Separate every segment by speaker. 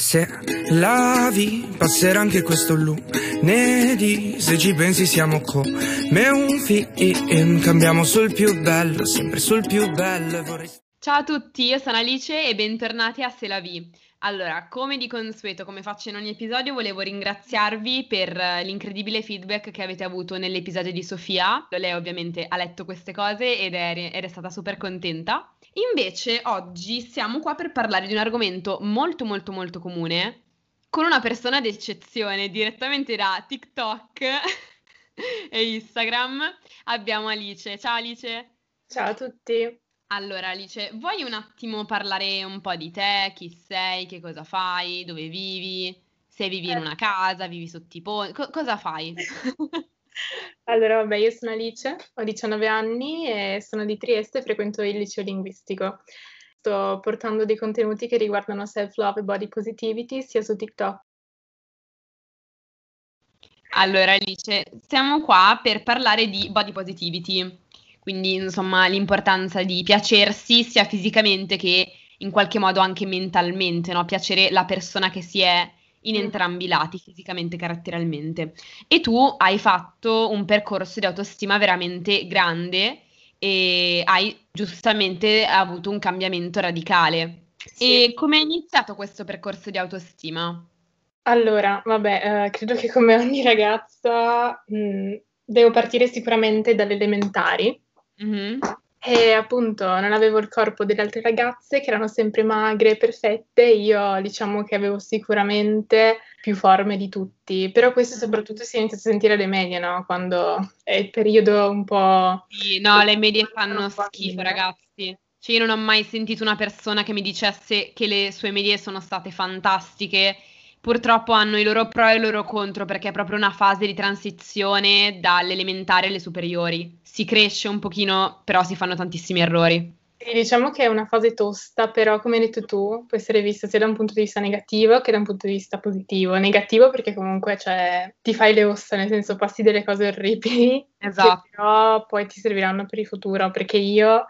Speaker 1: Se lavi, passerà anche questo lunedì. Se ci pensi, siamo come un film. Cambiamo sul più bello, sempre sul più bello. Vorrei...
Speaker 2: Ciao a tutti, io sono Alice e bentornati a Se la vi. Allora, come di consueto, come faccio in ogni episodio, volevo ringraziarvi per l'incredibile feedback che avete avuto nell'episodio di Sofia. Lei ovviamente ha letto queste cose ed è, ed è stata super contenta. Invece oggi siamo qua per parlare di un argomento molto molto molto comune con una persona d'eccezione direttamente da TikTok e Instagram. Abbiamo Alice. Ciao Alice.
Speaker 3: Ciao a tutti.
Speaker 2: Allora Alice, vuoi un attimo parlare un po' di te, chi sei, che cosa fai, dove vivi, se vivi in una casa, vivi sotto i ponti, co- cosa fai?
Speaker 3: Allora, vabbè, io sono Alice, ho 19 anni e sono di Trieste e frequento il liceo linguistico. Sto portando dei contenuti che riguardano self-love e body positivity sia su TikTok.
Speaker 2: Allora, Alice, siamo qua per parlare di body positivity, quindi insomma l'importanza di piacersi sia fisicamente che in qualche modo anche mentalmente, no? piacere la persona che si è in mm. entrambi i lati, fisicamente e caratterialmente. E tu hai fatto un percorso di autostima veramente grande e hai giustamente avuto un cambiamento radicale. Sì. E come è iniziato questo percorso di autostima?
Speaker 3: Allora, vabbè, eh, credo che come ogni ragazza mh, mm, devo partire sicuramente dalle elementari. Mm-hmm. E appunto non avevo il corpo delle altre ragazze che erano sempre magre, perfette, io diciamo che avevo sicuramente più forme di tutti, però questo soprattutto si inizia a sentire alle medie, no? Quando è il periodo un po'...
Speaker 2: Sì, no, le medie fanno schifo ragazzi. Cioè io non ho mai sentito una persona che mi dicesse che le sue medie sono state fantastiche purtroppo hanno i loro pro e i loro contro perché è proprio una fase di transizione dall'elementare alle superiori. Si cresce un pochino, però si fanno tantissimi errori.
Speaker 3: Sì, diciamo che è una fase tosta, però come hai detto tu, può essere vista sia da un punto di vista negativo che da un punto di vista positivo. Negativo perché comunque cioè, ti fai le ossa, nel senso passi delle cose orribili,
Speaker 2: esatto.
Speaker 3: però poi ti serviranno per il futuro, perché io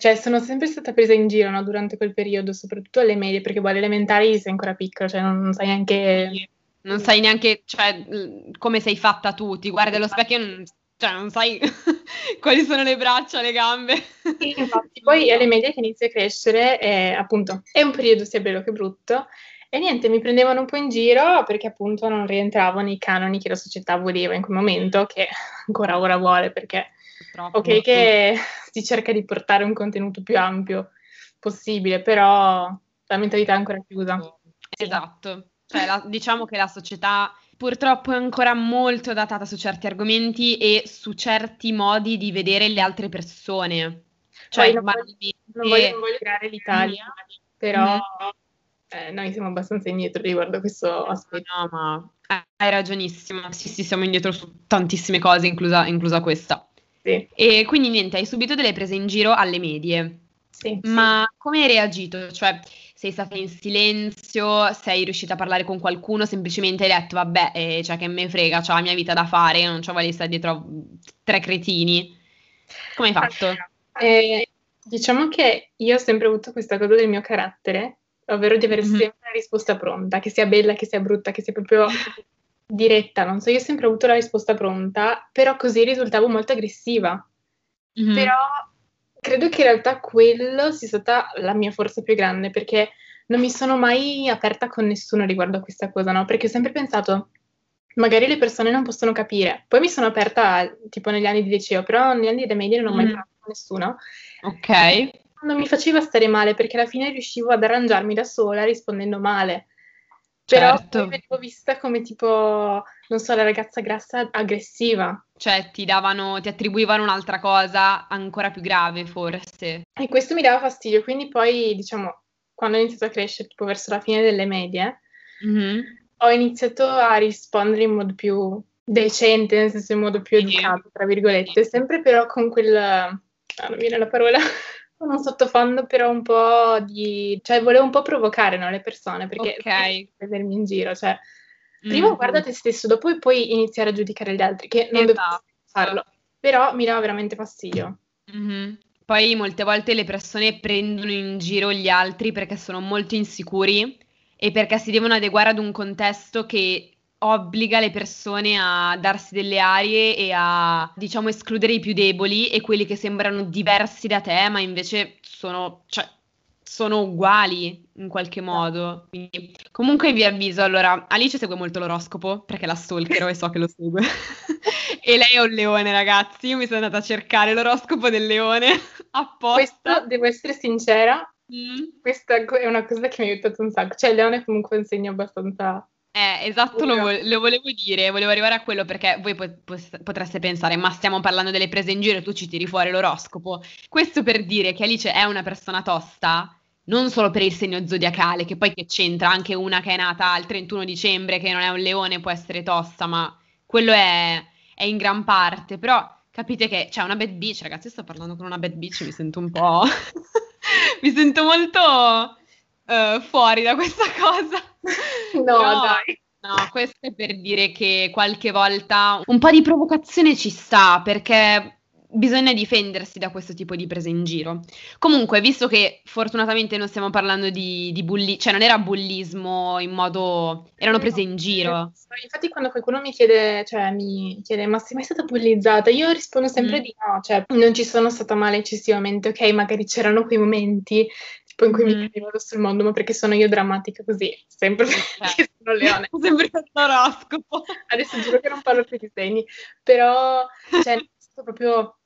Speaker 3: cioè, sono sempre stata presa in giro no, durante quel periodo, soprattutto alle medie, perché boh, alle elementari sei ancora piccola, cioè non, non sai neanche...
Speaker 2: Non sai neanche cioè, come sei fatta tu, ti guardi allo specchio e non, cioè, non sai quali sono le braccia, le gambe.
Speaker 3: Sì, infatti, poi alle medie che inizia a crescere, è, appunto, è un periodo sia bello che brutto, e niente, mi prendevano un po' in giro perché appunto non rientravo nei canoni che la società voleva in quel momento, che ancora ora vuole, perché Purtroppo. ok che si cerca di portare un contenuto più ampio possibile, però la mentalità è ancora chiusa.
Speaker 2: Esatto, cioè, la, diciamo che la società purtroppo è ancora molto datata su certi argomenti e su certi modi di vedere le altre persone. Cioè,
Speaker 3: non, voglio, non, voglio, non voglio creare l'Italia, però mm. Eh, noi siamo abbastanza indietro riguardo questo aspetto.
Speaker 2: No, ma hai ragionissimo. Sì, sì, siamo indietro su tantissime cose, inclusa, inclusa questa.
Speaker 3: Sì.
Speaker 2: E quindi niente, hai subito delle prese in giro alle medie.
Speaker 3: Sì,
Speaker 2: Ma sì. come hai reagito? Cioè, sei stata in silenzio, sei riuscita a parlare con qualcuno, semplicemente hai detto, vabbè, eh, cioè che me frega, ho la mia vita da fare, non ci voglio stare dietro tre cretini. Come hai fatto?
Speaker 3: Eh, diciamo che io ho sempre avuto questa cosa del mio carattere, ovvero di avere mm-hmm. sempre una risposta pronta, che sia bella, che sia brutta, che sia proprio diretta, non so, io ho sempre avuto la risposta pronta, però così risultavo molto aggressiva. Mm-hmm. Però credo che in realtà quello sia stata la mia forza più grande, perché non mi sono mai aperta con nessuno riguardo a questa cosa, no? Perché ho sempre pensato, magari le persone non possono capire. Poi mi sono aperta tipo negli anni di liceo, però negli anni delle medie non ho mai mm. parlato con nessuno.
Speaker 2: Ok.
Speaker 3: Non mi faceva stare male perché alla fine riuscivo ad arrangiarmi da sola rispondendo male. Però certo. venivo vista come tipo, non so, la ragazza grassa aggressiva.
Speaker 2: Cioè ti davano, ti attribuivano un'altra cosa ancora più grave forse.
Speaker 3: E questo mi dava fastidio, quindi poi diciamo, quando ho iniziato a crescere, tipo verso la fine delle medie, mm-hmm. ho iniziato a rispondere in modo più decente, nel senso in modo più educato, tra virgolette, sempre però con quel... Ah, non viene la parola un sottofondo però un po' di... cioè volevo un po' provocare no, le persone perché
Speaker 2: okay.
Speaker 3: prendermi in giro, cioè prima mm-hmm. guarda te stesso, dopo puoi iniziare a giudicare gli altri, che non esatto. devo farlo, però mi dava veramente fastidio.
Speaker 2: Mm-hmm. Poi molte volte le persone prendono in giro gli altri perché sono molto insicuri e perché si devono adeguare ad un contesto che obbliga le persone a darsi delle arie e a, diciamo, escludere i più deboli e quelli che sembrano diversi da te, ma invece sono, cioè, sono uguali in qualche modo. Quindi, comunque vi avviso, allora, Alice segue molto l'oroscopo perché la stalkero e so che lo segue. e lei è un leone, ragazzi. Io mi sono andata a cercare l'oroscopo del leone apposta.
Speaker 3: Questo, devo essere sincera, mm. questa è una cosa che mi ha aiutato un sacco. Cioè, il leone comunque un segno abbastanza
Speaker 2: eh, esatto, lo, vo- lo, volevo dire, volevo arrivare a quello perché voi po- potreste pensare, ma stiamo parlando delle prese in giro tu ci tiri fuori l'oroscopo. Questo per dire che Alice è una persona tosta, non solo per il segno zodiacale, che poi che c'entra, anche una che è nata il 31 dicembre, che non è un leone, può essere tosta, ma quello è, è in gran parte, però capite che c'è una bad bitch, ragazzi, sto parlando con una bad bitch, mi sento un po'... mi sento molto uh, fuori da questa cosa.
Speaker 3: No, Però, dai.
Speaker 2: No, questo è per dire che qualche volta un po' di provocazione ci sta, perché bisogna difendersi da questo tipo di prese in giro. Comunque, visto che fortunatamente non stiamo parlando di, di bulli, cioè non era bullismo in modo, erano prese in giro.
Speaker 3: Infatti quando qualcuno mi chiede, cioè mi chiede ma sei mai stata bullizzata? Io rispondo sempre mm. di no, cioè non ci sono stata male eccessivamente, ok, magari c'erano quei momenti in cui mm. mi cadevo sul mondo, ma perché sono io drammatica così, sempre perché sono leone.
Speaker 2: sempre l'oroscopo.
Speaker 3: Adesso giuro che non parlo più di segni, però cioè, è stato proprio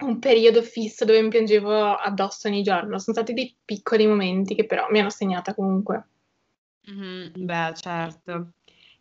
Speaker 3: un periodo fisso dove mi piangevo addosso ogni giorno. Sono stati dei piccoli momenti che però mi hanno segnata comunque.
Speaker 2: Mm-hmm, beh, certo.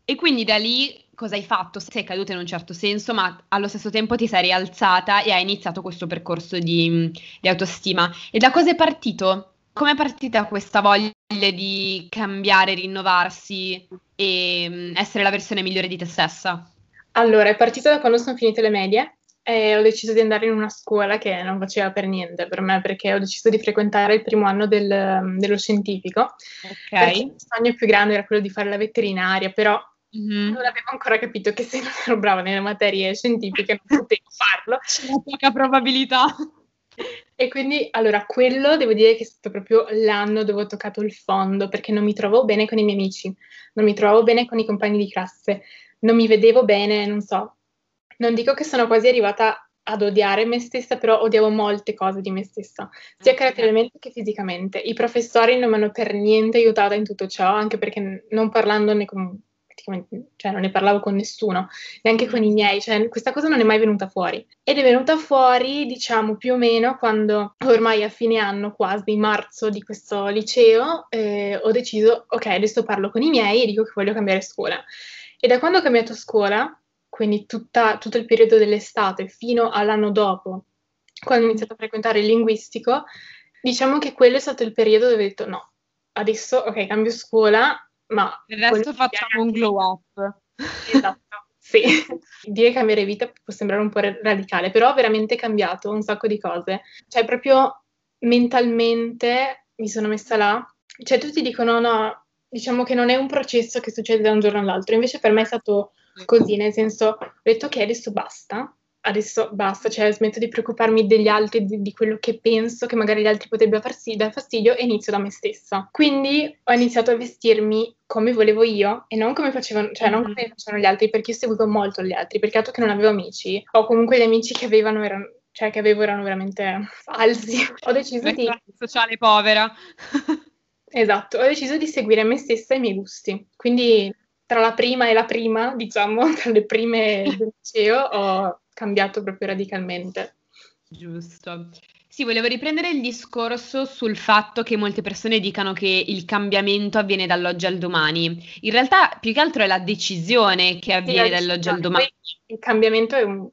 Speaker 2: E quindi da lì cosa hai fatto? Sei caduta in un certo senso, ma allo stesso tempo ti sei rialzata e hai iniziato questo percorso di, di autostima. E da cosa è partito? Come è partita questa voglia di cambiare, rinnovarsi e mm, essere la versione migliore di te stessa?
Speaker 3: Allora, è partita da quando sono finite le medie e ho deciso di andare in una scuola che non faceva per niente per me perché ho deciso di frequentare il primo anno del, dello scientifico.
Speaker 2: Ok.
Speaker 3: Il sogno più grande era quello di fare la veterinaria, però Mm-hmm. Non avevo ancora capito che se non ero brava nelle materie scientifiche non potevo farlo.
Speaker 2: C'è poca probabilità.
Speaker 3: E quindi, allora, quello devo dire che è stato proprio l'anno dove ho toccato il fondo, perché non mi trovavo bene con i miei amici, non mi trovavo bene con i compagni di classe, non mi vedevo bene, non so. Non dico che sono quasi arrivata ad odiare me stessa, però odiavo molte cose di me stessa, sia caratterialmente che fisicamente. I professori non mi hanno per niente aiutata in tutto ciò, anche perché non parlandone con praticamente, cioè non ne parlavo con nessuno, neanche con i miei, cioè questa cosa non è mai venuta fuori. Ed è venuta fuori, diciamo, più o meno quando ormai a fine anno, quasi marzo di questo liceo, eh, ho deciso, ok, adesso parlo con i miei e dico che voglio cambiare scuola. E da quando ho cambiato scuola, quindi tutta, tutto il periodo dell'estate fino all'anno dopo, quando ho iniziato a frequentare il linguistico, diciamo che quello è stato il periodo dove ho detto no, adesso ok, cambio scuola, ma
Speaker 2: il resto facciamo un glow up.
Speaker 3: Esatto, sì. Dire cambiare vita può sembrare un po' radicale, però ho veramente cambiato un sacco di cose. Cioè, proprio mentalmente mi sono messa là. Cioè, tutti dicono no, diciamo che non è un processo che succede da un giorno all'altro, invece per me è stato così, nel senso, ho detto che adesso basta, adesso basta, cioè smetto di preoccuparmi degli altri, di, di quello che penso che magari gli altri potrebbero farsi dar fastidio e inizio da me stessa. Quindi ho iniziato a vestirmi come volevo io e non come facevano, cioè non come facevano gli altri, perché io seguivo molto gli altri, perché dato che non avevo amici, o comunque gli amici che avevano erano cioè che avevo erano veramente falsi. Ho deciso di
Speaker 2: sociale povera.
Speaker 3: esatto, ho deciso di seguire me stessa e i miei gusti. Quindi tra la prima e la prima, diciamo, tra le prime del liceo ho cambiato proprio radicalmente.
Speaker 2: Giusto. Sì, volevo riprendere il discorso sul fatto che molte persone dicano che il cambiamento avviene dall'oggi al domani. In realtà, più che altro è la decisione che avviene sì, dall'oggi al domani.
Speaker 3: Il cambiamento è un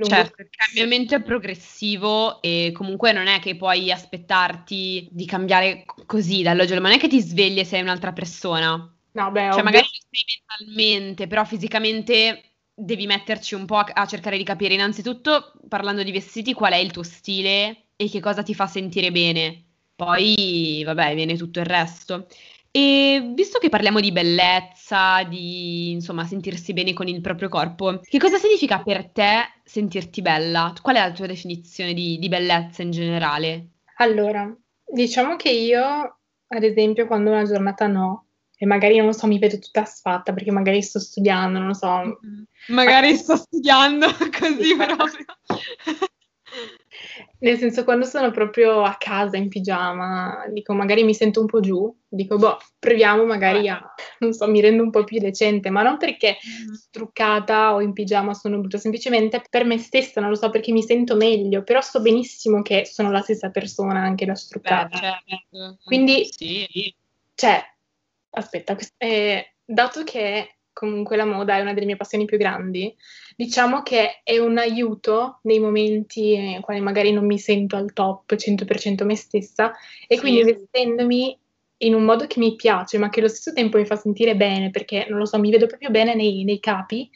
Speaker 2: Certo, il cambiamento è progressivo e comunque non è che puoi aspettarti di cambiare così dall'oggi al domani, non è che ti svegli e sei un'altra persona.
Speaker 3: No, beh,
Speaker 2: cioè, magari lo sei mentalmente, però fisicamente devi metterci un po' a, a, cercare di capire innanzitutto, parlando di vestiti, qual è il tuo stile e che cosa ti fa sentire bene. Poi, vabbè, viene tutto il resto. E visto che parliamo di bellezza, di insomma sentirsi bene con il proprio corpo, che cosa significa per te sentirti bella? Qual è la tua definizione di, di bellezza in generale?
Speaker 3: Allora, diciamo che io, ad esempio, quando una giornata no, e magari, non lo so, mi vedo tutta sfatta perché magari sto studiando, non lo so.
Speaker 2: Mm-hmm. Magari sto studiando così proprio.
Speaker 3: Nel senso, quando sono proprio a casa in pigiama, dico, magari mi sento un po' giù, dico, boh, proviamo magari a, non so, mi rendo un po' più decente, ma non perché mm. struccata o in pigiama sono brutta, semplicemente per me stessa, non lo so, perché mi sento meglio, però so benissimo che sono la stessa persona anche da struccata. Beh, certo. Quindi, sì. cioè, aspetta, eh, dato che comunque la moda è una delle mie passioni più grandi, diciamo che è un aiuto nei momenti nei quali magari non mi sento al top 100% me stessa e sì. quindi vestendomi in un modo che mi piace ma che allo stesso tempo mi fa sentire bene perché non lo so, mi vedo proprio bene nei, nei capi,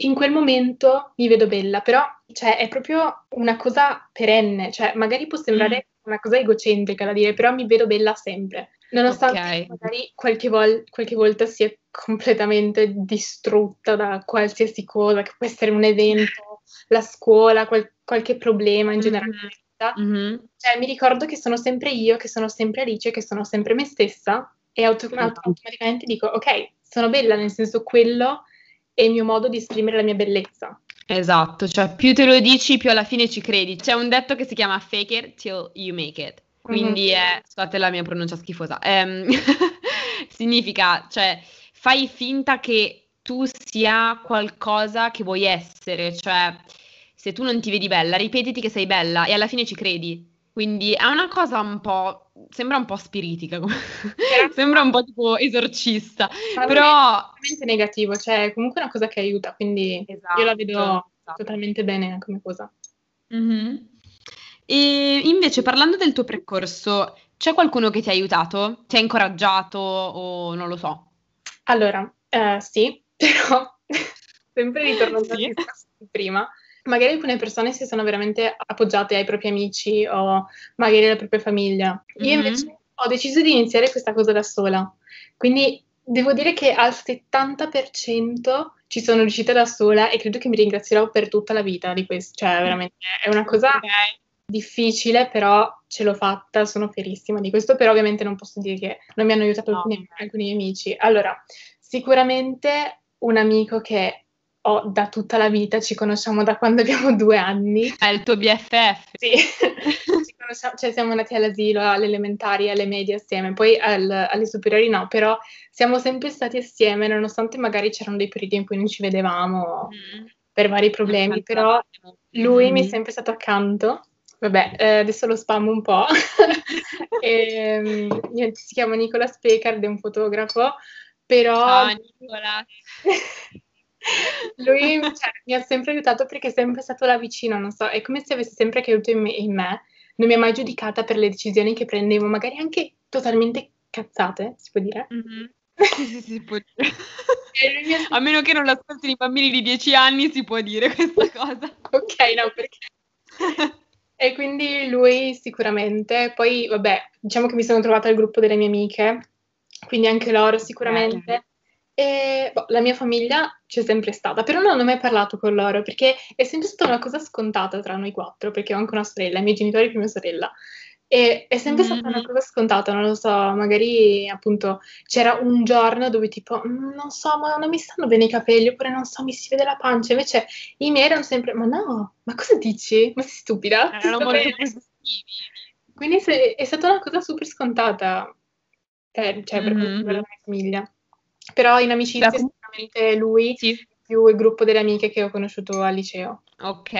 Speaker 3: in quel momento mi vedo bella, però cioè, è proprio una cosa perenne, cioè magari può sembrare mm. una cosa egocentrica da dire, però mi vedo bella sempre. Nonostante okay. magari qualche, vol- qualche, volta sia completamente distrutta da qualsiasi cosa, che può essere un evento, la scuola, qual- qualche problema in generale. Mm-hmm. mm-hmm. Cioè, mi ricordo che sono sempre io, che sono sempre Alice, che sono sempre me stessa e auto- mm-hmm. automaticamente dico, ok, sono bella, nel senso quello è il mio modo di esprimere la mia bellezza.
Speaker 2: Esatto, cioè più te lo dici, più alla fine ci credi. C'è un detto che si chiama fake it till you make it. Quindi è, scusate la mia pronuncia schifosa, ehm, significa, cioè, fai finta che tu sia qualcosa che vuoi essere, cioè, se tu non ti vedi bella, ripetiti che sei bella e alla fine ci credi. Quindi è una cosa un po', sembra un po' spiritica, sembra un po' tipo esorcista, Ma però...
Speaker 3: È negativo, cioè è comunque una cosa che aiuta, quindi esatto, io la vedo esatto. totalmente bene come cosa.
Speaker 2: Mm-hmm. E invece parlando del tuo percorso, c'è qualcuno che ti ha aiutato? Ti ha incoraggiato o non lo so?
Speaker 3: Allora, eh, sì, però sempre ritornando sì. prima, magari alcune persone si sono veramente appoggiate ai propri amici o magari alla propria famiglia. Io mm-hmm. invece ho deciso di iniziare questa cosa da sola. Quindi devo dire che al 70% ci sono riuscita da sola e credo che mi ringrazierò per tutta la vita di questo. Cioè, veramente è una cosa okay difficile, però ce l'ho fatta, sono fierissima di questo, però ovviamente non posso dire che non mi hanno aiutato no. alcuni, alcuni miei amici. Allora, sicuramente un amico che ho da tutta la vita, ci conosciamo da quando abbiamo due anni.
Speaker 2: È il tuo BFF?
Speaker 3: Sì, cioè siamo andati all'asilo, alle elementari, alle medie assieme, poi al, alle superiori no, però siamo sempre stati assieme, nonostante magari c'erano dei periodi in cui non ci vedevamo mm. per vari problemi, però lui mm. mi è sempre stato accanto Vabbè, eh, adesso lo spam un po'. e, um, si chiama Nicola Specard, è un fotografo, però...
Speaker 2: Ciao Nicola!
Speaker 3: lui cioè, mi ha sempre aiutato perché è sempre stato là vicino, non so, è come se avesse sempre creduto in me, in me. Non mi ha mai giudicata per le decisioni che prendevo, magari anche totalmente cazzate, si può dire?
Speaker 2: Mm-hmm. Sì, sì, si può dire. A meno che non l'ascoltino i bambini di 10 anni, si può dire questa cosa.
Speaker 3: ok, no, perché... E quindi lui sicuramente, poi vabbè, diciamo che mi sono trovata al gruppo delle mie amiche, quindi anche loro sicuramente. E boh, la mia famiglia c'è sempre stata, però non ho mai parlato con loro perché è sempre stata una cosa scontata tra noi quattro, perché ho anche una sorella, i miei genitori più mia sorella. E è sempre stata una mm-hmm. cosa scontata, non lo so, magari appunto c'era un giorno dove tipo, mm, non so, ma non mi stanno bene i capelli, oppure non so, mi si vede la pancia, invece i miei erano sempre, ma no, ma cosa dici? Ma sei stupida?
Speaker 2: Erano molto positivi.
Speaker 3: Quindi se, è stata una cosa super scontata, per, cioè per, mm-hmm. per, la mia famiglia. Però in amicizia da... sicuramente lui, sì. più il gruppo delle amiche che ho conosciuto al liceo.
Speaker 2: Ok.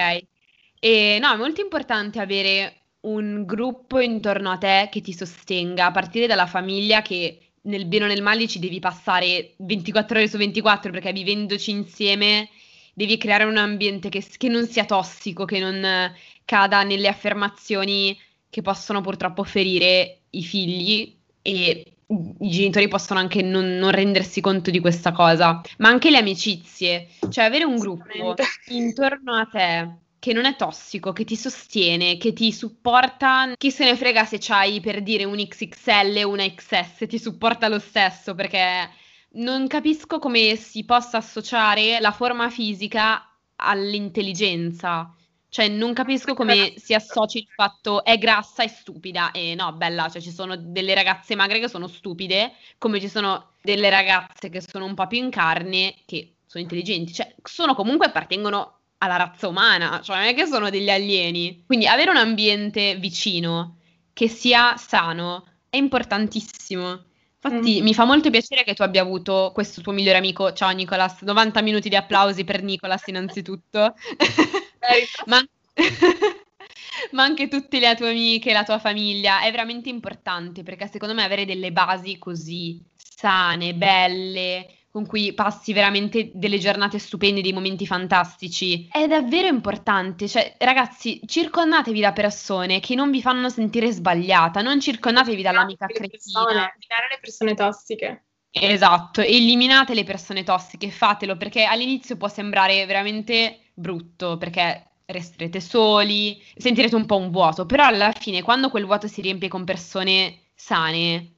Speaker 2: E no, è molto importante avere un gruppo intorno a te che ti sostenga, a partire dalla famiglia che nel bene o nel male ci devi passare 24 ore su 24 perché vivendoci insieme devi creare un ambiente che, che non sia tossico, che non cada nelle affermazioni che possono purtroppo ferire i figli e i genitori possono anche non, non, rendersi conto di questa cosa, ma anche le amicizie, cioè avere un gruppo intorno a te che non è tossico, che ti sostiene, che ti supporta. Chi se ne frega se c'hai per dire un XXL o una XS, ti supporta lo stesso perché non capisco come si possa associare la forma fisica all'intelligenza. Cioè, non capisco come si associ il fatto è grassa e stupida. E no, bella, cioè ci sono delle ragazze magre che sono stupide, come ci sono delle ragazze che sono un po' più in carne, che sono intelligenti. Cioè, sono comunque appartengono alla razza umana, cioè non è che sono degli alieni. Quindi avere un ambiente vicino che sia sano è importantissimo. Infatti mm. mi fa molto piacere che tu abbia avuto questo tuo migliore amico. Ciao Nicolas, 90 minuti di applausi per Nicolas innanzitutto. ma, ma, anche tutte le tue amiche, la tua famiglia, è veramente importante perché secondo me avere delle basi così sane, belle, con cui passi veramente delle giornate stupende, dei momenti fantastici. È davvero importante, cioè ragazzi, circondatevi da persone che non vi fanno sentire sbagliata, non circondatevi dall'amica cretina.
Speaker 3: Eliminare le persone tossiche.
Speaker 2: Esatto, eliminate le persone tossiche, fatelo perché all'inizio può sembrare veramente brutto perché resterete soli, sentirete un po' un vuoto, però alla fine quando quel vuoto si riempie con persone sane,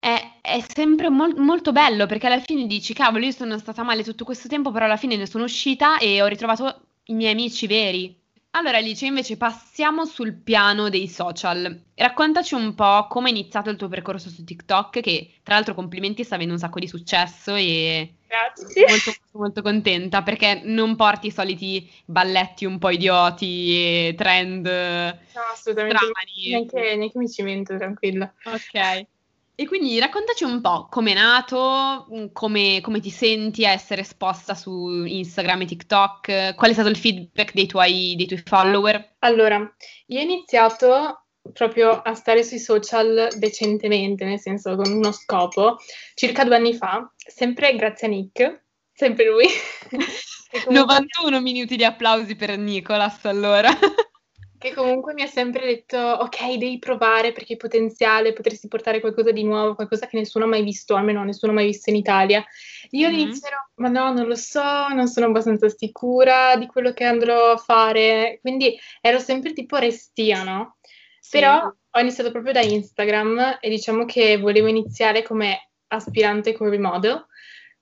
Speaker 2: è, è sempre mol- molto bello perché alla fine dici, cavolo, io sono stata male tutto questo tempo, però alla fine ne sono uscita e ho ritrovato i miei amici veri. Allora Alice, invece passiamo sul piano dei social. Raccontaci un po' come è iniziato il tuo percorso su TikTok, che tra l'altro complimenti sta avendo un sacco di successo e
Speaker 3: Grazie.
Speaker 2: molto, molto, contenta perché non porti i soliti balletti un po' idioti e trend
Speaker 3: No, assolutamente, neanche, neanche mi cimento, tranquilla.
Speaker 2: Ok. E quindi raccontaci un po' come è nato, mm, come, come, ti senti a essere esposta su Instagram e TikTok, qual è stato il feedback dei tuoi, dei tuoi follower?
Speaker 3: Allora, io ho iniziato proprio a stare sui social decentemente, nel senso con uno scopo, circa due anni fa, sempre grazie a Nick, sempre lui.
Speaker 2: 91 minuti di applausi per Nicolas allora
Speaker 3: che comunque mi ha sempre detto ok devi provare perché hai potenziale, potresti portare qualcosa di nuovo, qualcosa che nessuno ha mai visto, almeno nessuno ha mai visto in Italia. Io mm-hmm. all'inizio ero, ma no, non lo so, non sono abbastanza sicura di quello che andrò a fare, quindi ero sempre tipo restia, no? Sì. Però ho iniziato proprio da Instagram e diciamo che volevo iniziare come aspirante curvy model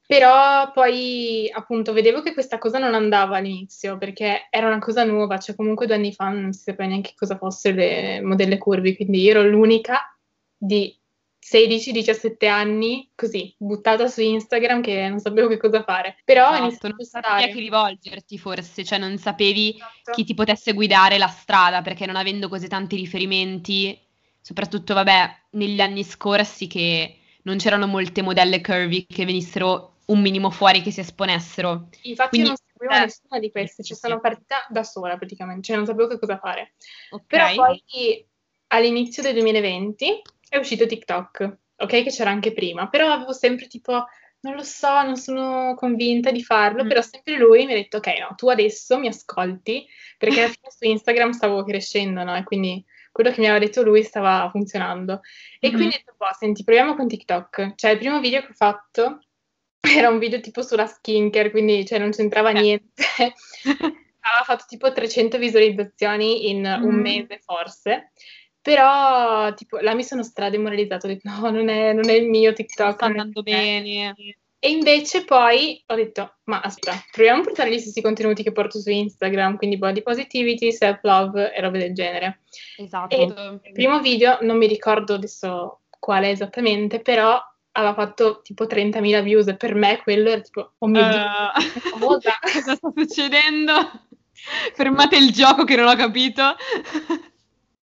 Speaker 3: però poi appunto vedevo che questa cosa non andava all'inizio perché era una cosa nuova, cioè comunque due anni fa non si sapeva neanche cosa fossero le modelle curvi, quindi io ero l'unica di 16-17 anni così, buttata su Instagram che non sapevo che cosa fare. Però
Speaker 2: esatto, non sapevi a chi rivolgerti forse, cioè non sapevi esatto. chi ti potesse guidare la strada perché non avendo così tanti riferimenti, soprattutto vabbè negli anni scorsi che non c'erano molte modelle curvy che venissero un minimo fuori che si esponessero.
Speaker 3: Infatti Quindi, io non sapevo eh, nessuna di queste, ci cioè sono partita da sola praticamente, cioè non sapevo che cosa fare. Okay. Però poi all'inizio del 2020 è uscito TikTok, ok che c'era anche prima, però avevo sempre tipo non lo so, non sono convinta di farlo, mm. però sempre lui mi ha detto ok no, tu adesso mi ascolti, perché alla fine su Instagram stavo crescendo, no? E quindi quello che mi aveva detto lui stava funzionando. E mm-hmm. quindi ho detto, boh, senti, proviamo con TikTok. Cioè, il primo video che ho fatto era un video tipo sulla skincare, quindi cioè, non c'entrava eh. niente. Aveva fatto tipo 300 visualizzazioni in mm. un mese forse. Però, tipo, là mi sono strademoralizzata, ho detto no, non è, non è il mio TikTok.
Speaker 2: Sta andando bene.
Speaker 3: E invece poi ho detto, ma aspetta, proviamo a portare gli stessi contenuti che porto su Instagram, quindi body positivity, self-love e robe del genere.
Speaker 2: Esatto.
Speaker 3: E il primo video, non mi ricordo adesso quale esattamente, però aveva fatto tipo 30.000 views e per me quello era tipo, oh mio Dio,
Speaker 2: uh, cosa sta succedendo? Fermate il gioco che non ho capito.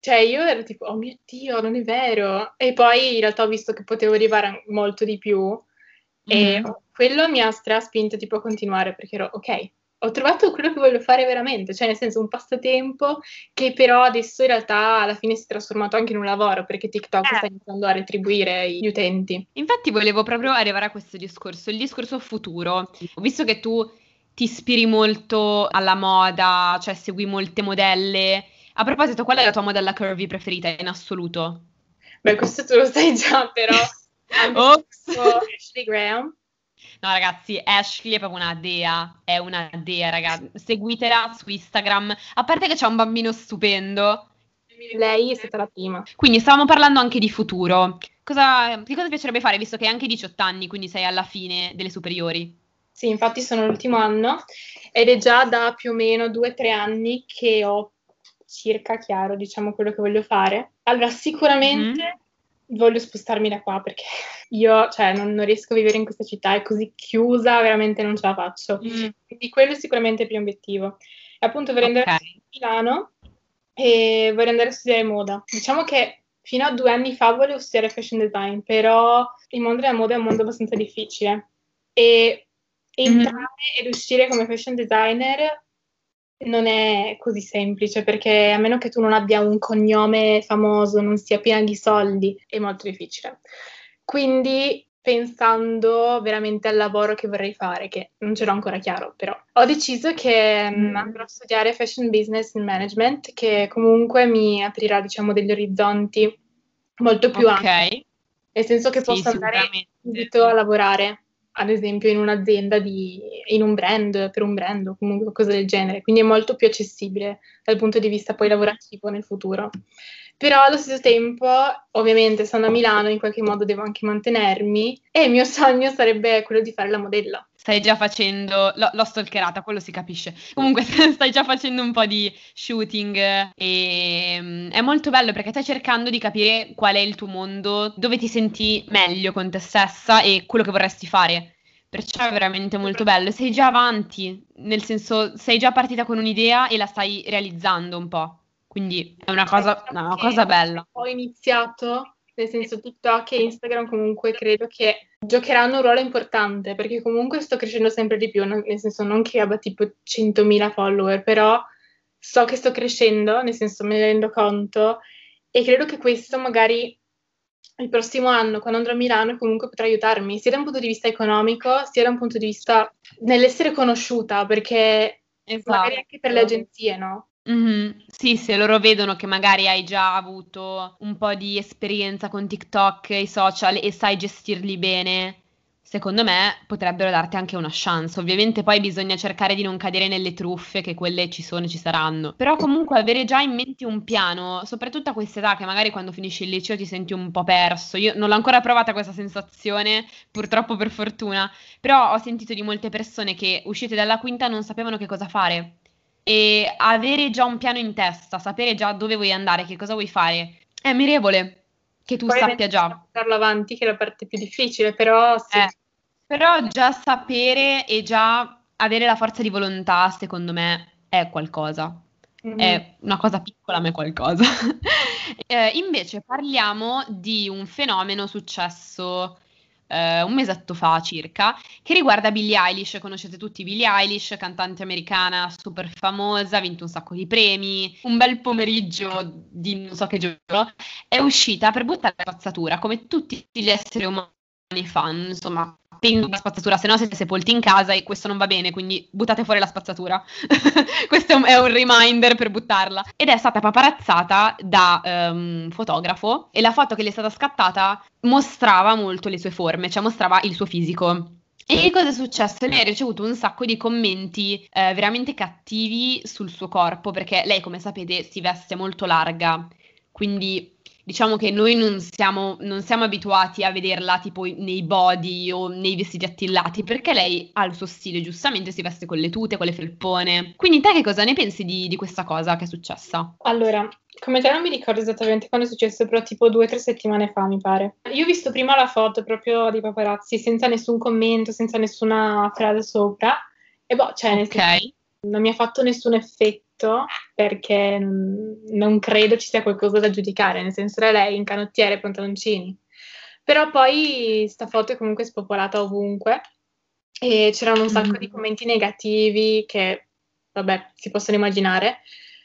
Speaker 3: Cioè, io ero tipo, oh mio Dio, non è vero. E poi in realtà ho visto che potevo arrivare molto di più. E mm. quello mi ha straspinto tipo a continuare perché ero, ok, ho trovato quello che voglio fare veramente, cioè nel senso un passatempo che però adesso in realtà alla fine si è trasformato anche in un lavoro perché TikTok eh. sta iniziando a retribuire gli utenti.
Speaker 2: Infatti volevo proprio arrivare a questo discorso, il discorso futuro. Ho visto che tu ti ispiri molto alla moda, cioè segui molte modelle. A proposito, qual è la tua modella curvy preferita in assoluto?
Speaker 3: Beh, questo tu lo sai già, però... Ashley Graham
Speaker 2: No, ragazzi, Ashley è proprio una dea, è una dea, ragazzi. Seguitela su Instagram. A parte che c'è un bambino stupendo.
Speaker 3: Lei è stata la prima.
Speaker 2: Quindi stavamo parlando anche di futuro. Cosa, che cosa ti piacerebbe fare, visto che hai anche 18 anni, quindi sei alla fine delle superiori?
Speaker 3: Sì, infatti sono l'ultimo anno ed è già da più o meno due o tre anni che ho circa chiaro, diciamo, quello che voglio fare. Allora, sicuramente mm-hmm. Voglio spostarmi da qua perché io, cioè, non, non, riesco a vivere in questa città, è così chiusa, veramente non ce la faccio. Mm. Quindi quello è sicuramente il primo obiettivo. E appunto vorrei andare okay. a Milano e vorrei andare a studiare moda. Diciamo che fino a due anni fa volevo studiare fashion design, però il mondo della moda è un mondo abbastanza difficile e entrare mm-hmm. ed uscire come fashion designer non è così semplice perché a meno che tu non abbia un cognome famoso, non sia piena di soldi, è molto difficile. Quindi pensando veramente al lavoro che vorrei fare, che non ce l'ho ancora chiaro, però ho deciso che mm. mm. andrò a studiare Fashion Business and Management, che comunque mi aprirà, diciamo, degli orizzonti molto più okay. ampi. Nel senso che sì, posso andare subito a lavorare, ad esempio, in un'azienda, di, in un brand, per un brand o comunque qualcosa del genere. Quindi è molto più accessibile dal punto di vista poi lavorativo nel futuro. Però allo stesso tempo, ovviamente, stando a Milano, in qualche modo devo anche mantenermi e il mio sogno sarebbe quello di fare la modella.
Speaker 2: Stai già facendo, l- l'ho stalkerata, quello si capisce. Comunque stai già facendo un po' di shooting e um, è molto bello perché stai cercando di capire qual è il tuo mondo, dove ti senti meglio con te stessa e quello che vorresti fare. Perciò è veramente molto bello. Sei già avanti, nel senso sei già partita con un'idea e la stai realizzando un po'. Quindi è una cosa, una cosa bella.
Speaker 3: Ho iniziato, nel senso TikTok e Instagram comunque credo che giocheranno un ruolo importante perché comunque sto crescendo sempre di più, nel senso non che abbia tipo 100.000 follower, però so che sto crescendo, nel senso me ne rendo conto e credo che questo magari il prossimo anno, quando andrò a Milano, comunque potrà aiutarmi, sia da un punto di vista economico, sia da un punto di vista nell'essere conosciuta, perché esatto. magari anche per le agenzie, no?
Speaker 2: Mm-hmm. Sì, se loro vedono che magari hai già avuto un po' di esperienza con TikTok e i social e sai gestirli bene, secondo me potrebbero darti anche una chance. Ovviamente poi bisogna cercare di non cadere nelle truffe, che quelle ci sono e ci saranno. Però comunque avere già in mente un piano, soprattutto a questa età che magari quando finisci il liceo ti senti un po' perso. Io non l'ho ancora provata questa sensazione, purtroppo per fortuna, però ho sentito di molte persone che uscite dalla quinta non sapevano che cosa fare e avere già un piano in testa, sapere già dove vuoi andare, che cosa vuoi fare, è ammirevole che tu Poi sappia già.
Speaker 3: Portarlo avanti, che è la parte più difficile, però sì.
Speaker 2: Eh, però già sapere e già avere la forza di volontà, secondo me, è qualcosa. Mm-hmm. È una cosa piccola, ma è qualcosa. eh, invece parliamo di un fenomeno successo eh, un mesetto fa circa, che riguarda Billie Eilish. Conoscete tutti Billie Eilish, cantante americana super famosa, ha vinto un sacco di premi. Un bel pomeriggio di non so che giorno è uscita per buttare la spazzatura, come tutti gli esseri umani fanno, insomma, penso la spazzatura, se no siete sepolti in casa e questo non va bene, quindi buttate fuori la spazzatura. questo è un, è un, reminder per buttarla. Ed è stata paparazzata da un um, fotografo e la foto che le è stata scattata mostrava molto le sue forme, cioè mostrava il suo fisico. E cosa è successo? Lei ha ricevuto un sacco di commenti eh, veramente cattivi sul suo corpo, perché lei, come sapete, si veste molto larga, quindi diciamo che noi non siamo, non siamo, abituati a vederla tipo nei body o nei vestiti attillati, perché lei ha il suo stile, giustamente si veste con le tute, con le felpone. Quindi te che cosa ne pensi di, di questa cosa che è successa?
Speaker 3: Allora, come te non mi ricordo esattamente quando è successo, però tipo due o tre settimane fa, mi pare. Io ho visto prima la foto proprio di paparazzi, senza nessun commento, senza nessuna frase sopra. E boh, cioè, nel okay. senso, non mi ha fatto nessun effetto perché non credo ci sia qualcosa da giudicare, nel senso che lei in canottiere e pantaloncini. Però poi sta foto è comunque spopolata ovunque e c'erano un sacco mm. di commenti negativi che, vabbè, si possono immaginare.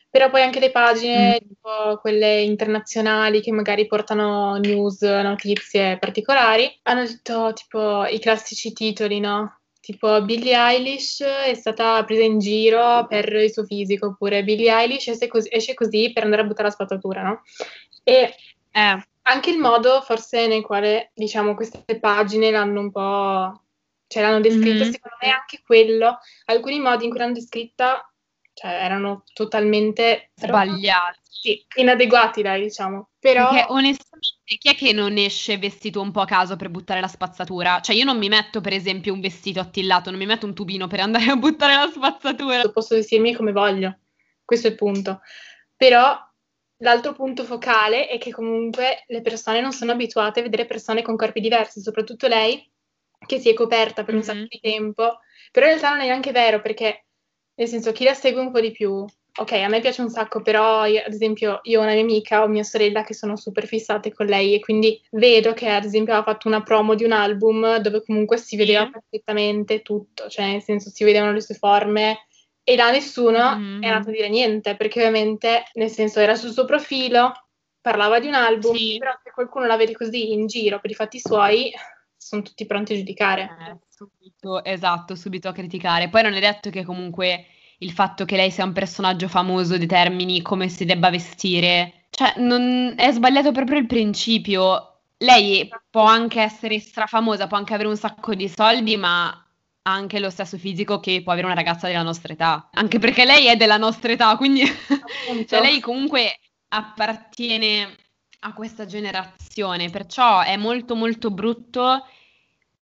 Speaker 3: Però poi anche le pagine, mm. tipo quelle internazionali che magari portano news, notizie particolari, hanno detto tipo i classici titoli, no? Tipo Billie Eilish è stata presa in giro per il suo fisico, oppure Billie Eilish esce così, esce così per andare a buttare la spazzatura, no? E eh. anche il modo forse nel quale, diciamo, queste pagine l'hanno un po'... cioè l'hanno descritta, mm-hmm. secondo me anche quello, alcuni modi in cui l'hanno descritta cioè erano totalmente
Speaker 2: sbagliati.
Speaker 3: Sì, inadeguati, dai, diciamo. Però
Speaker 2: Perché onestamente chi è che non esce vestito un po' a caso per buttare la spazzatura? Cioè io non mi metto per esempio un vestito attillato, non mi metto un tubino per andare a buttare la spazzatura.
Speaker 3: posso vestirmi come voglio. Questo è il punto. Però l'altro punto focale è che comunque le persone non sono abituate a vedere persone con corpi diversi, soprattutto lei che si è coperta per un
Speaker 2: Mhm.
Speaker 3: sacco di tempo. Però in realtà non è neanche vero perché, nel senso, chi la segue un po' di più, ok, a me piace un sacco, però io- ad esempio io ho una mia amica o mia sorella che sono super fissate con lei e quindi vedo che ad esempio ha fatto una promo di un album dove comunque si vedeva
Speaker 2: Sì.
Speaker 3: perfettamente tutto, cioè nel senso si vedevano le sue forme e da nessuno
Speaker 2: Mhm.
Speaker 3: è andato a dire niente, perché ovviamente, nel senso, era sul suo profilo, parlava di un album,
Speaker 2: Sì.
Speaker 3: però se qualcuno la vede così in giro per i fatti suoi, sono tutti pronti a giudicare.
Speaker 2: Eh, subito, esatto, subito a criticare. Poi non è detto che comunque il fatto che lei sia un personaggio famoso determini come si debba vestire. Cioè, non... è sbagliato proprio il principio. Lei può anche essere strafamosa, può anche avere un sacco di soldi, ma ha anche lo stesso fisico che può avere una ragazza della nostra età. Anche perché lei è della nostra età, quindi cioè lei comunque appartiene a questa generazione, perciò è molto molto brutto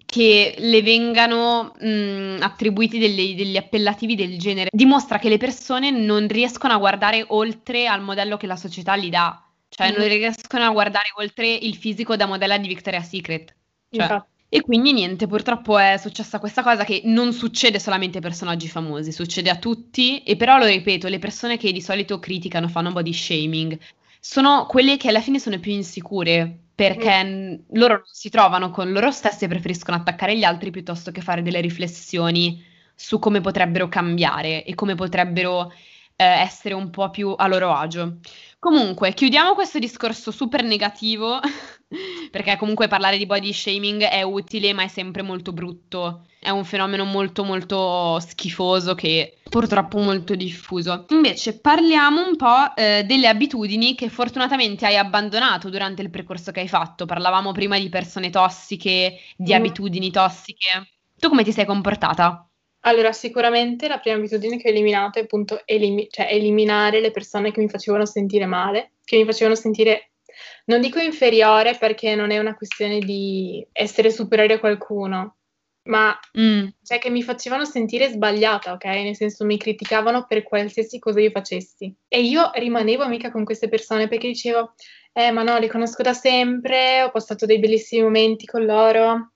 Speaker 2: che le vengano mh, attribuiti delle- degli appellativi del genere. Dimostra che le persone non riescono a guardare oltre al modello che la società gli dà, cioè non
Speaker 3: Mhm.
Speaker 2: riescono a guardare oltre il fisico da modella di Victoria's Secret. Cioè, e quindi niente, purtroppo è successa questa cosa che non succede solamente ai personaggi famosi, succede a tutti, e però lo ripeto, le persone che di solito criticano, fanno body shaming, sono quelle che alla fine sono più insicure, perché n- loro non si trovano con loro stesse e preferiscono attaccare gli altri piuttosto che fare delle riflessioni su come potrebbero cambiare e come potrebbero eh, essere un po' più a loro agio. Comunque, chiudiamo questo discorso super negativo, perché comunque parlare di body shaming è utile, ma è sempre molto brutto. È un fenomeno molto molto schifoso che purtroppo molto diffuso. Invece parliamo un po' eh, delle abitudini che fortunatamente hai abbandonato durante il percorso che hai fatto. Parlavamo prima di persone tossiche, di
Speaker 3: Mm.
Speaker 2: abitudini tossiche. Tu come ti sei comportata?
Speaker 3: Allora, sicuramente la prima abitudine che ho eliminato è appunto elimi- cioè eliminare le persone che mi facevano sentire male, che mi facevano sentire, non dico inferiore perché non è una questione di essere superiore a qualcuno, ma
Speaker 2: Mm,
Speaker 3: cioè che mi facevano sentire sbagliata, ok? Nel senso mi criticavano per qualsiasi cosa io facessi. E io rimanevo amica con queste persone perché dicevo, eh, ma no, li conosco da sempre, ho passato dei bellissimi momenti con loro,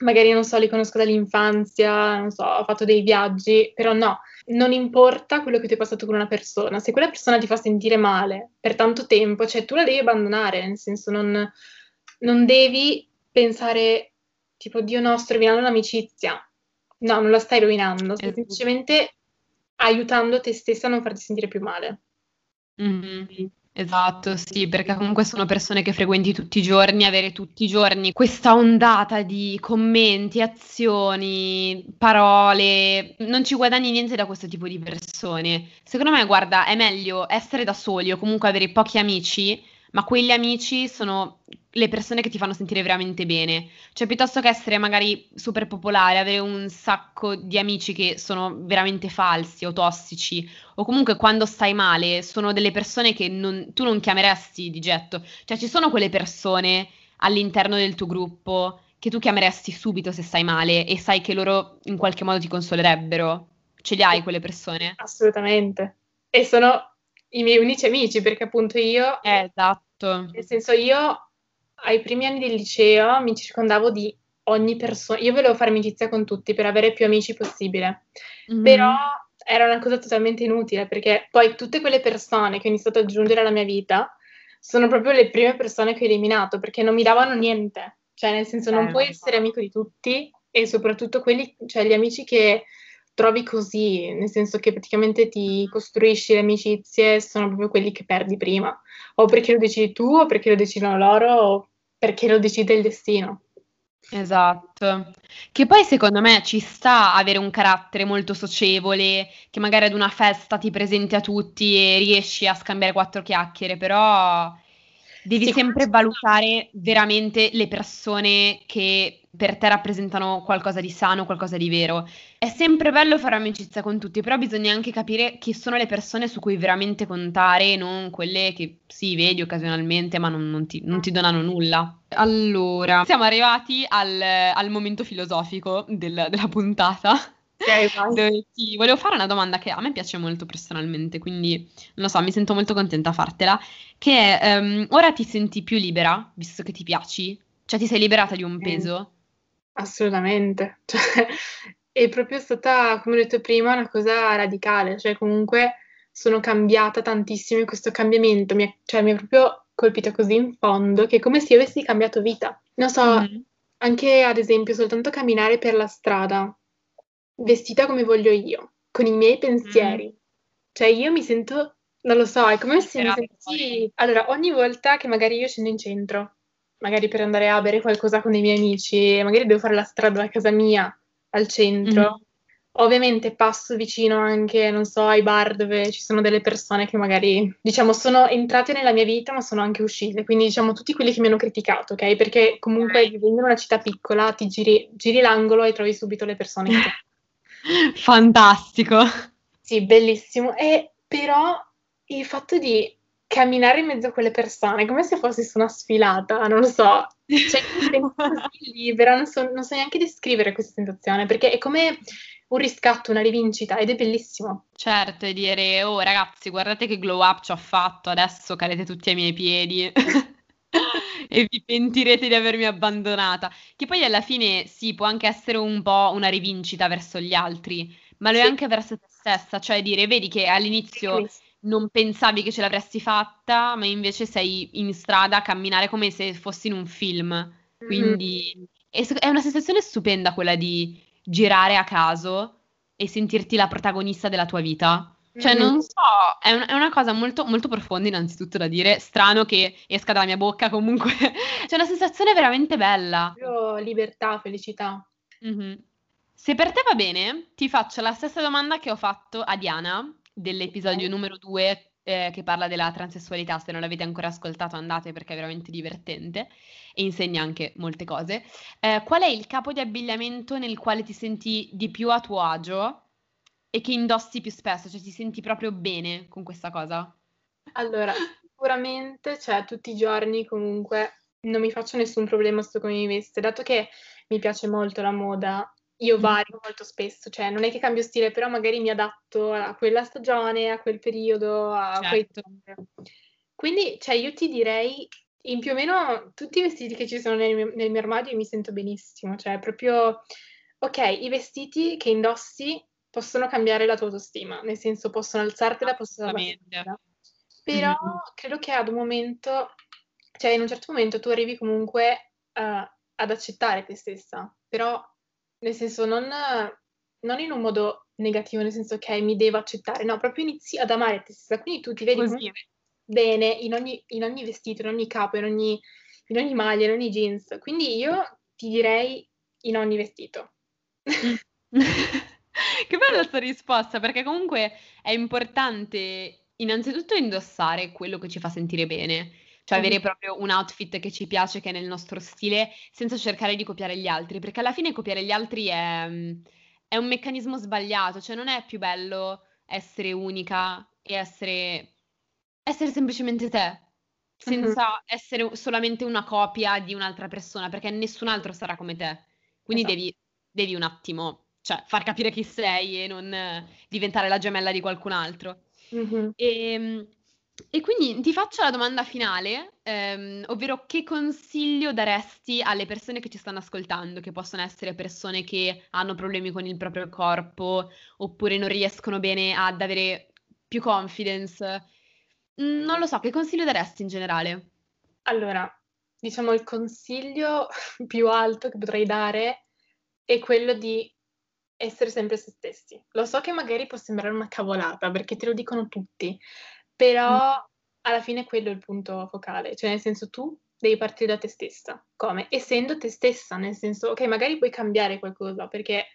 Speaker 3: magari non so, li conosco dall'infanzia, non so, ho fatto dei viaggi, però no, non importa quello che tu hai passato con una persona, se quella persona ti fa sentire male per tanto tempo, cioè tu la devi abbandonare, nel senso non, non devi pensare tipo, Dio no, sto rovinando un'amicizia. No, non la stai rovinando, stai
Speaker 2: Esatto.
Speaker 3: semplicemente aiutando te stessa a non farti sentire più male.
Speaker 2: mhm. Esatto, sì, perché comunque sono persone che frequenti tutti i giorni, avere tutti i giorni questa ondata di commenti, azioni, parole, non ci guadagni niente da questo tipo di persone. Secondo me, guarda, è meglio essere da soli o comunque avere pochi amici, ma quegli amici sono le persone che ti fanno sentire veramente bene. Cioè, piuttosto che essere magari super popolare, avere un sacco di amici che sono veramente falsi o tossici, o comunque quando stai male, sono delle persone che non- tu non chiameresti di getto. Cioè, ci sono quelle persone all'interno del tuo gruppo che tu chiameresti subito se stai male e sai che loro in qualche modo ti consolerebbero. Ce li hai quelle persone?
Speaker 3: Assolutamente. E sono i miei unici amici, perché appunto io,
Speaker 2: Eh, esatto.
Speaker 3: nel senso io ai primi anni del liceo mi circondavo di ogni persona, io volevo fare amicizia con tutti per avere più amici possibile,
Speaker 2: Mhm.
Speaker 3: però era una cosa totalmente inutile, perché poi tutte quelle persone che ho iniziato ad aggiungere alla mia vita sono proprio le prime persone che ho eliminato, perché non mi davano niente, cioè nel senso non
Speaker 2: Eh,
Speaker 3: puoi
Speaker 2: no.
Speaker 3: essere amico di tutti e soprattutto quelli, cioè gli amici che trovi così, nel senso che praticamente ti costruisci le amicizie, sono proprio quelli che perdi prima, o perché lo decidi tu, o perché lo decidono loro, o perché lo decide il destino.
Speaker 2: Esatto. Che poi secondo me ci sta avere un carattere molto socievole, che magari ad una festa ti presenti a tutti e riesci a scambiare quattro chiacchiere, però devi
Speaker 3: Sì,
Speaker 2: sempre valutare veramente le persone che per te rappresentano qualcosa di sano, qualcosa di vero. È sempre bello fare amicizia con tutti, però bisogna anche capire chi sono le persone su cui veramente contare, non quelle che sì, vedi occasionalmente, ma non, non, ti, non ti, donano nulla. Allora, siamo arrivati al, al momento filosofico del, della puntata. Dove ti volevo fare una domanda che a me piace molto personalmente, quindi non lo so, mi sento molto contenta a fartela. Che è, um, ora ti senti più libera, visto che ti piaci? Cioè ti sei liberata di un peso?
Speaker 3: Assolutamente. Cioè, è proprio stata, come ho detto prima, una cosa radicale. Cioè, comunque sono cambiata tantissimo in questo cambiamento. Mi, cioè, mi ha proprio colpito così in fondo che è come se io avessi cambiato vita. Non so, mm-hmm. anche ad esempio soltanto camminare per la strada vestita come voglio io, con i miei pensieri. Mm. Cioè io mi sento, non lo so, è come se mi sentissi... Allora, ogni volta che magari io scendo in centro, magari per andare a bere qualcosa con i miei amici, magari devo fare la strada da casa mia al centro, mm. Ovviamente passo vicino anche, non so, ai bar dove ci sono delle persone che magari, diciamo, sono entrate nella mia vita ma sono anche uscite, quindi diciamo tutti quelli che mi hanno criticato, ok? Perché comunque vivendo in una città piccola ti giri, giri l'angolo e trovi subito le persone che
Speaker 2: Fantastico.
Speaker 3: Sì, bellissimo. E però il fatto di camminare in mezzo a quelle persone, come se fossi su una sfilata, non lo so, cioè libera, non so, non so neanche descrivere questa sensazione, perché è come un riscatto, una rivincita ed è bellissimo.
Speaker 2: Certo, e dire, oh ragazzi, guardate che glow up ci ho fatto, adesso cadete tutti ai miei piedi. e vi pentirete di avermi abbandonata. Che poi alla fine sì, può anche essere un po' una rivincita verso gli altri, ma lo è anche verso te stessa, cioè dire, vedi che all'inizio non pensavi che ce l'avresti fatta, ma invece sei in strada a camminare come se fossi in un film. Quindi mm. è, è una sensazione stupenda quella di girare a caso e sentirti la protagonista della tua vita. Cioè, non so, è, un- è una cosa molto, molto profonda innanzitutto da dire, strano che esca dalla mia bocca comunque, c'è una sensazione veramente bella.
Speaker 3: Proprio libertà, felicità.
Speaker 2: Mhm. Se per te va bene, ti faccio la stessa domanda che ho fatto a Diana dell'episodio numero 2 eh, che parla della transessualità. Se non l'avete ancora ascoltato, andate perché è veramente divertente e insegna anche molte cose. Eh, qual è il capo di abbigliamento nel quale ti senti di più a tuo agio e che indossi più spesso, cioè ti senti proprio bene con questa cosa?
Speaker 3: Allora, sicuramente, cioè tutti i giorni comunque non mi faccio nessun problema su come mi veste, dato che mi piace molto la moda, io mm. vario molto spesso, cioè non è che cambio stile, però magari mi adatto a quella stagione, a quel periodo, a certo. quei... Quindi, cioè, io ti direi, in più o meno tutti i vestiti che ci sono nel mio, nel mio armadio mi sento benissimo, cioè proprio, ok, i vestiti che indossi possono cambiare la tua autostima, nel senso possono alzartela, possono abbassartela. Però mm-hmm. credo che ad un momento, cioè in un certo momento tu arrivi comunque uh, ad accettare te stessa, però nel senso non, non, in un modo negativo, nel senso che mi devo accettare, no, proprio inizi ad amare te stessa, quindi tu ti vedi bene in ogni, in ogni, vestito, in ogni capo, in ogni, in ogni maglia, in ogni jeans, quindi io ti direi in ogni vestito.
Speaker 2: Che bella questa risposta, perché comunque è importante innanzitutto indossare quello che ci fa sentire bene, cioè avere proprio un outfit che ci piace, che è nel nostro stile, senza cercare di copiare gli altri, perché alla fine copiare gli altri è, è un meccanismo sbagliato, cioè non è più bello essere unica e essere, essere semplicemente te, senza uh-huh. essere solamente una copia di un'altra persona, perché nessun altro sarà come te. Quindi esatto. devi, devi un attimo cioè far capire chi sei e non eh, diventare la gemella di qualcun altro. Mm-hmm. E, ehm, e, quindi ti faccio la domanda finale, ehm, ovvero che consiglio daresti alle persone che ci stanno ascoltando, che possono essere persone che hanno problemi con il proprio corpo oppure non riescono bene ad avere più confidence? Mm, non lo so, che consiglio daresti in generale?
Speaker 3: Allora, diciamo il consiglio più alto che potrei dare è quello di essere sempre se stessi. Lo so che magari può sembrare una cavolata perché te lo dicono tutti, però mm. alla fine quello è il punto focale, cioè nel senso tu devi partire da te stessa. Come? Essendo te stessa, nel senso, ok, magari puoi cambiare qualcosa perché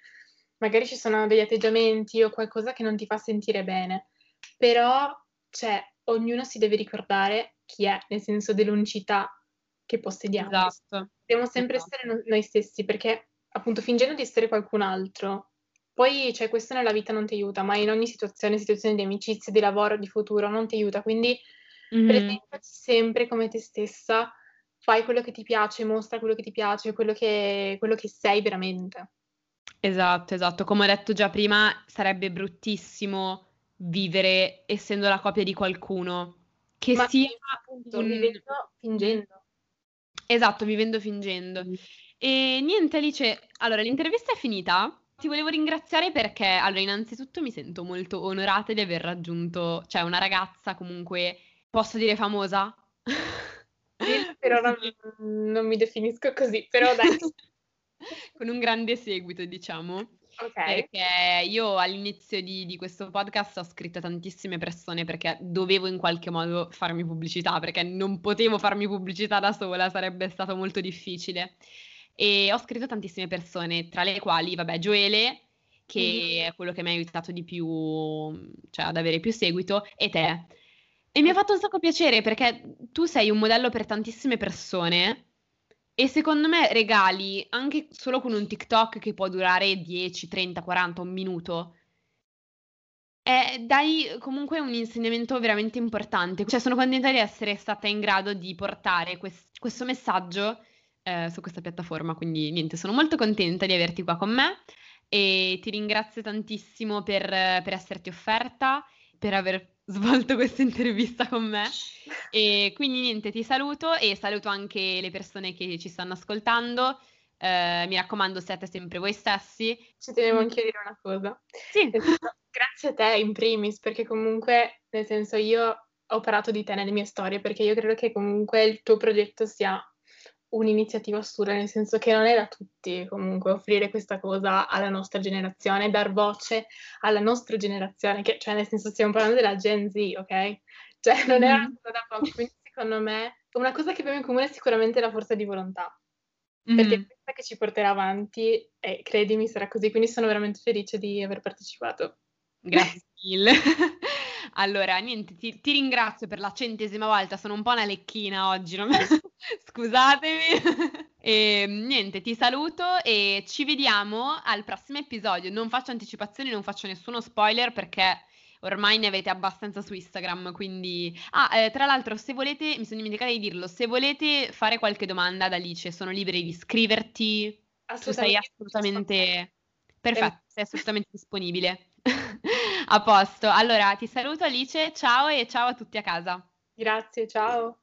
Speaker 3: magari ci sono degli atteggiamenti o qualcosa che non ti fa sentire bene, però, cioè, ognuno si deve ricordare chi è, nel senso dell'unicità che possediamo.
Speaker 2: Esatto.
Speaker 3: Dobbiamo sempre
Speaker 2: Esatto.
Speaker 3: essere no- noi stessi perché appunto fingendo di essere qualcun altro, poi cioè questo nella vita non ti aiuta, ma in ogni situazione, situazione di amicizia, di lavoro, di futuro non ti aiuta, quindi
Speaker 2: Mhm.
Speaker 3: presentaci sempre come te stessa, fai quello che ti piace, mostra quello che ti piace, quello che, quello che sei veramente.
Speaker 2: Esatto, esatto. Come ho detto già prima, sarebbe bruttissimo vivere essendo la copia di qualcuno che
Speaker 3: Ma
Speaker 2: sia
Speaker 3: appunto
Speaker 2: un...
Speaker 3: vivendo, fingendo.
Speaker 2: Esatto, vivendo fingendo. E niente, Alice, allora l'intervista è finita. Ti volevo ringraziare perché, allora, innanzitutto mi sento molto onorata di aver raggiunto, cioè, una ragazza comunque, posso dire famosa?
Speaker 3: Però non, non mi definisco così, però dai,
Speaker 2: Con un grande seguito, diciamo.
Speaker 3: ok.
Speaker 2: Perché io all'inizio di, di questo podcast ho scritto a tantissime persone perché dovevo in qualche modo farmi pubblicità, perché non potevo farmi pubblicità da sola, sarebbe stato molto difficile. E ho scritto tantissime persone, tra le quali, vabbè, Gioele, che è quello che mi ha aiutato di più, cioè ad avere più seguito, e te. E mi ha fatto un sacco piacere perché tu sei un modello per tantissime persone e secondo me regali anche solo con un TikTok che può durare 10, 30, 40, un minuto. E dai comunque un insegnamento veramente importante. Cioè, sono contenta di essere stata in grado di portare quest- questo messaggio eh, su questa piattaforma. Quindi, niente, sono molto contenta di averti qua con me e ti ringrazio tantissimo per, per esserti offerta, per aver svolto questa intervista con me. E quindi niente, ti saluto e saluto anche le persone che ci stanno ascoltando. Eh, mi raccomando, siate sempre voi stessi.
Speaker 3: Ci tenevo anche a dire una cosa.
Speaker 2: Sì,
Speaker 3: Esatto, Grazie a te in primis, perché comunque, nel senso, io ho parlato di te nelle mie storie, perché io credo che comunque il tuo progetto sia un'iniziativa assurda, nel senso che non è da tutti comunque offrire questa cosa alla nostra generazione, dar voce alla nostra generazione, che cioè nel senso stiamo parlando della Gen Z, ok? Cioè non è una
Speaker 2: Mhm.
Speaker 3: cosa da poco, quindi secondo me una cosa che abbiamo in comune è sicuramente la forza di volontà, perché è
Speaker 2: Mhm.
Speaker 3: questa che ci porterà avanti e credimi sarà così, quindi sono veramente felice di aver partecipato.
Speaker 2: Grazie mille. Allora, niente, ti, ti ringrazio per la centesima volta, sono un po' una lecchina oggi, non- scusatemi. E niente, ti saluto e ci vediamo al prossimo episodio. Non faccio anticipazioni, non faccio nessuno spoiler perché ormai ne avete abbastanza su Instagram, quindi... Ah, eh, tra l'altro, se volete, mi sono dimenticata di dirlo, se volete fare qualche domanda ad Alice, sono liberi di scriverti. Tu sei assolutamente perfetto, sei assolutamente disponibile. A posto. Allora, ti saluto Alice, ciao e ciao a tutti a casa.
Speaker 3: Grazie, ciao.